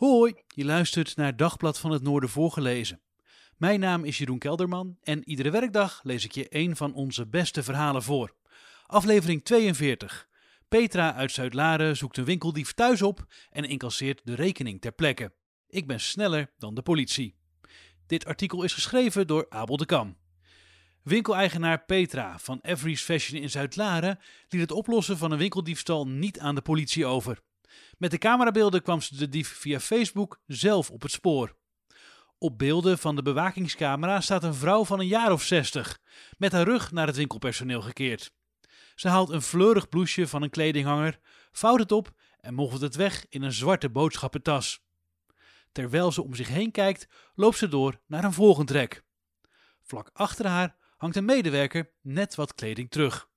Hoi, je luistert naar Dagblad van het Noorden voorgelezen. Mijn naam is Jeroen Kelderman en iedere werkdag lees ik je een van onze beste verhalen voor. Aflevering 42. Petra uit Zuid-Laren zoekt een winkeldief thuis op en incasseert de rekening ter plekke. Ik ben sneller dan de politie. Dit artikel is geschreven door Abel de Kam. Winkeleigenaar Petra van Every's Fashion in Zuid-Laren liet het oplossen van een winkeldiefstal niet aan de politie over. Met de camerabeelden kwam ze de dief via Facebook zelf op het spoor. Op beelden van de bewakingscamera staat een vrouw van een jaar of zestig, met haar rug naar het winkelpersoneel gekeerd. Ze haalt een fleurig blouseje van een kledinghanger, vouwt het op en moffelt het weg in een zwarte boodschappentas. Terwijl ze om zich heen kijkt, loopt ze door naar een volgend rek. Vlak achter haar hangt een medewerker net wat kleding terug.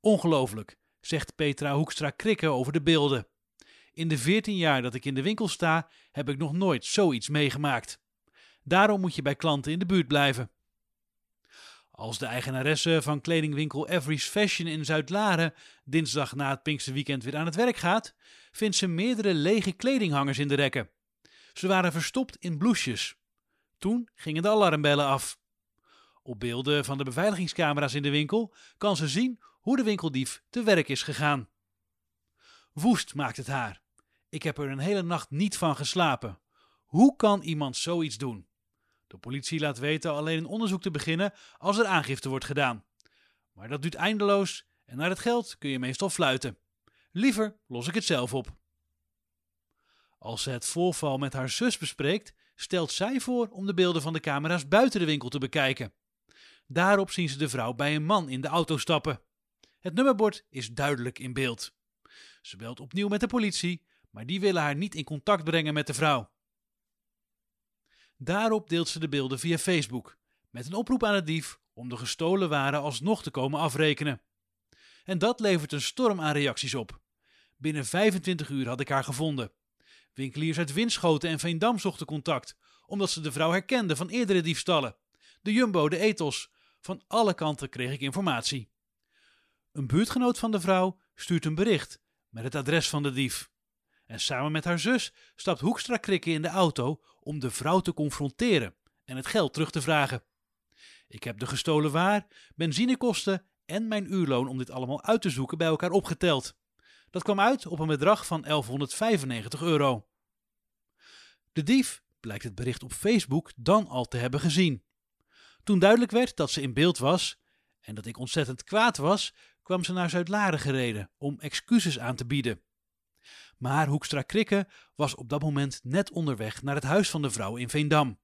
Ongelooflijk, zegt Petra Hoekstra Krikke over de beelden. In de 14 jaar dat ik in de winkel sta, heb ik nog nooit zoiets meegemaakt. Daarom moet je bij klanten in de buurt blijven. Als de eigenaresse van kledingwinkel Every's Fashion in Zuid-Laren dinsdag na het Pinksterweekend weer aan het werk gaat, vindt ze meerdere lege kledinghangers in de rekken. Ze waren verstopt in blouses. Toen gingen de alarmbellen af. Op beelden van de beveiligingscamera's in de winkel kan ze zien hoe de winkeldief te werk is gegaan. Woest maakt het haar. Ik heb er een hele nacht niet van geslapen. Hoe kan iemand zoiets doen? De politie laat weten alleen een onderzoek te beginnen als er aangifte wordt gedaan. Maar dat duurt eindeloos en naar het geld kun je meestal fluiten. Liever los ik het zelf op. Als ze het voorval met haar zus bespreekt, stelt zij voor om de beelden van de camera's buiten de winkel te bekijken. Daarop zien ze de vrouw bij een man in de auto stappen. Het nummerbord is duidelijk in beeld. Ze belt opnieuw met de politie, maar die willen haar niet in contact brengen met de vrouw. Daarop deelt ze de beelden via Facebook, met een oproep aan de dief om de gestolen waren alsnog te komen afrekenen. En dat levert een storm aan reacties op. Binnen 25 uur had ik haar gevonden. Winkeliers uit Winschoten en Veendam zochten contact, omdat ze de vrouw herkenden van eerdere diefstallen. De Jumbo, de Ethos. Van alle kanten kreeg ik informatie. Een buurtgenoot van de vrouw stuurt een bericht met het adres van de dief. En samen met haar zus stapt Hoekstra Krikke in de auto om de vrouw te confronteren en het geld terug te vragen. Ik heb de gestolen waar, benzinekosten en mijn uurloon om dit allemaal uit te zoeken bij elkaar opgeteld. Dat kwam uit op een bedrag van 1195 euro. De dief blijkt het bericht op Facebook dan al te hebben gezien. Toen duidelijk werd dat ze in beeld was en dat ik ontzettend kwaad was, kwam ze naar Zuid-Laren gereden om excuses aan te bieden. Maar Hoekstra Krikke was op dat moment net onderweg naar het huis van de vrouw in Veendam.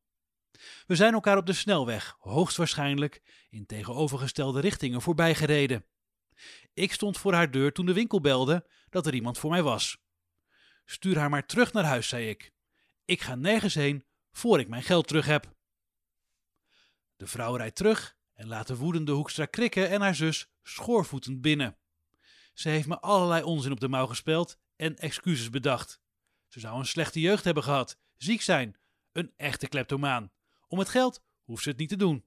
We zijn elkaar op de snelweg, hoogstwaarschijnlijk in tegenovergestelde richtingen voorbij gereden. Ik stond voor haar deur toen de winkel belde dat er iemand voor mij was. Stuur haar maar terug naar huis, zei ik. Ik ga nergens heen voor ik mijn geld terug heb. De vrouw rijdt terug en laat de woedende Hoekstra Krikke en haar zus schoorvoetend binnen. Ze heeft me allerlei onzin op de mouw gespeld en excuses bedacht. Ze zou een slechte jeugd hebben gehad, ziek zijn, een echte kleptomaan. Om het geld hoeft ze het niet te doen.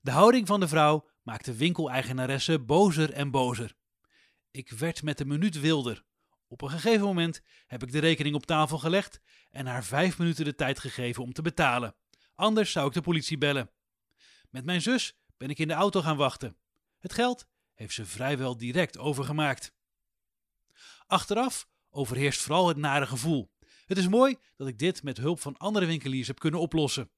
De houding van de vrouw maakte winkeleigenaresse bozer en bozer. Ik werd met de minuut wilder. Op een gegeven moment heb ik de rekening op tafel gelegd en haar vijf minuten de tijd gegeven om te betalen. Anders zou ik de politie bellen. Met mijn zus ben ik in de auto gaan wachten. Het geld heeft ze vrijwel direct overgemaakt. Achteraf overheerst vooral het nare gevoel. Het is mooi dat ik dit met hulp van andere winkeliers heb kunnen oplossen.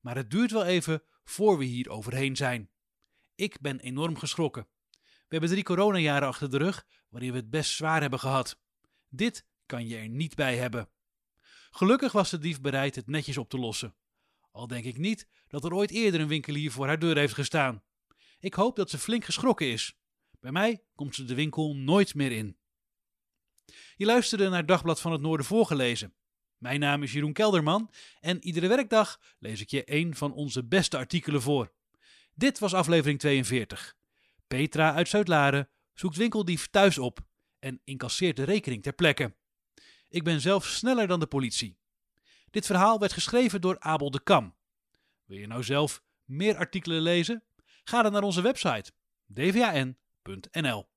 Maar het duurt wel even voor we hier overheen zijn. Ik ben enorm geschrokken. We hebben drie coronajaren achter de rug waarin we het best zwaar hebben gehad. Dit kan je er niet bij hebben. Gelukkig was de dief bereid het netjes op te lossen. Al denk ik niet dat er ooit eerder een winkelier voor haar deur heeft gestaan. Ik hoop dat ze flink geschrokken is. Bij mij komt ze de winkel nooit meer in. Je luisterde naar Dagblad van het Noorden voorgelezen. Mijn naam is Jeroen Kelderman en iedere werkdag lees ik je een van onze beste artikelen voor. Dit was aflevering 42. Petra uit Zuid-Laren zoekt winkeldief thuis op en incasseert de rekening ter plekke. Ik ben zelf sneller dan de politie. Dit verhaal werd geschreven door Abel de Kam. Wil je nou zelf meer artikelen lezen? Ga dan naar onze website dvan.nl.